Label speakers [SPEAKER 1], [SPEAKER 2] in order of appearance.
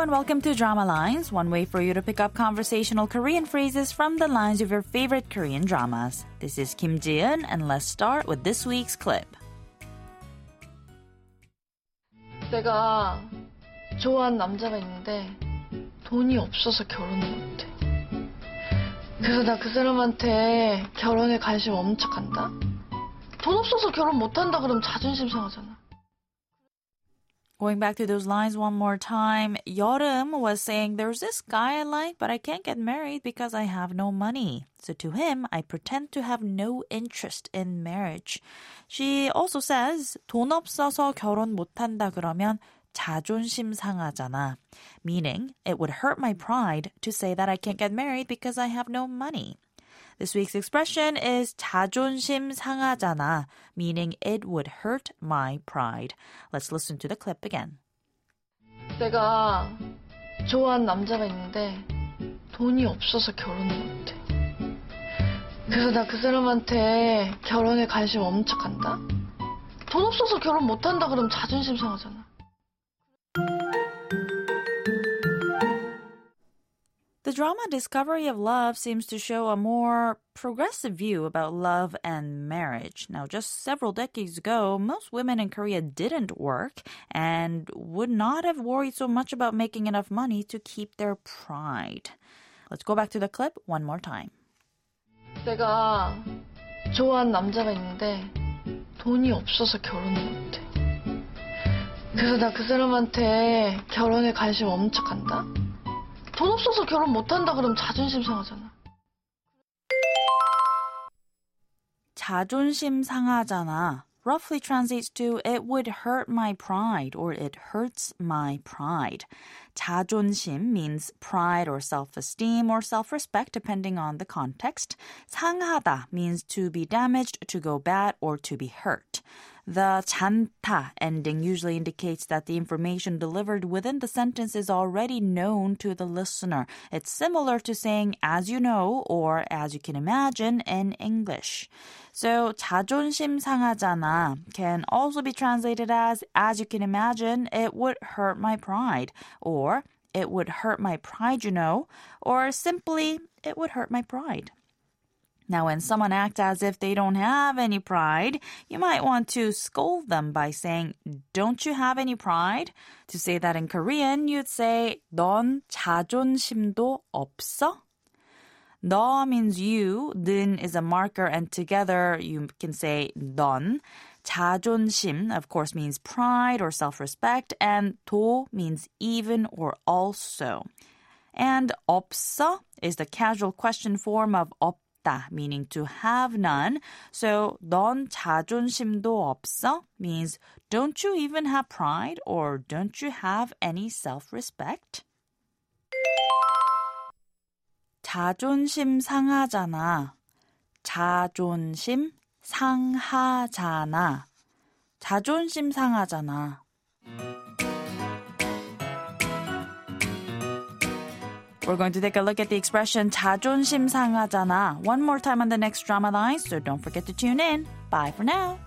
[SPEAKER 1] Hello and welcome to Drama Lines, one way for you to pick up conversational Korean phrases from the lines of your favorite Korean dramas. This is Kim Ji-eun and let's start with this week's clip.
[SPEAKER 2] 내가 좋아하는 남자가 있는데 돈이 없어서 결혼을 못해. 그래서 나 그 사람한테 결혼에 관심 엄청 간다? 돈 없어서 결혼 못한다 그러면 자존심 상하잖아.
[SPEAKER 1] Going back to those lines one more time, Yeo-reum was saying, There's this guy I like, but I can't get married because I have no money. So to him, I pretend to have no interest in marriage. She also says, 돈 없어서 결혼 못한다 그러면 자존심 상하잖아. Meaning, it would hurt my pride to say that I can't get married because I have no money. This week's expression is 자존심 상하잖아, meaning it would hurt my pride. Let's listen to the clip again.
[SPEAKER 2] 내가 좋아하는 남자가 있는데 돈이 없어서 결혼을 못해. 그래서 나 그 사람한테 결혼에 관심 엄청 간다? 돈 없어서 결혼 못한다 그러면 자존심 상하잖아.
[SPEAKER 1] The drama Discovery of Love seems to show a more progressive view about love and marriage. Now, just several decades ago, most women in Korea didn't work and would not have worried so much about making enough money to keep their pride. Let's go back to the clip one more time.
[SPEAKER 2] 내가 좋아하는 남자가 있는데 돈이 없어서 결혼을 못해. 그래서 나 그 사람한테 결혼에 관심 엄청 간다? 돈 없어서 결혼 못한다 그러면 자존심 상하잖아.
[SPEAKER 1] 자존심 상하잖아. Roughly translates to it would hurt my pride or it hurts my pride. 자존심 means pride or self-esteem or self-respect depending on the context. 상하다 means to be damaged, to go bad or to be hurt. The 잖아 ending usually indicates that the information delivered within the sentence is already known to the listener. It's similar to saying as you know or as you can imagine in English. So 자존심 상하잖아 can also be translated as as you can imagine it would hurt my pride or it would hurt my pride, you know, or simply it would hurt my pride. Now, when someone acts as if they don't have any pride, you might want to scold them by saying, Don't you have any pride? To say that in Korean, you'd say, 넌 자존심도 없어? 너 means you, 는 is a marker, and together you can say 넌. 자존심, of course, means pride or self-respect, and 도 means even or also. And 없어 is the casual question form of 없 Meaning to have none. So 넌 자존심도 없어 means don't you even have pride or don't you have any self-respect? 자존심 상하잖아. 자존심 상하잖아. 자존심 상하잖아. We're going to take a look at the expression 자존심 상하잖아 one more time on the next drama line, so don't forget to tune in. Bye for now.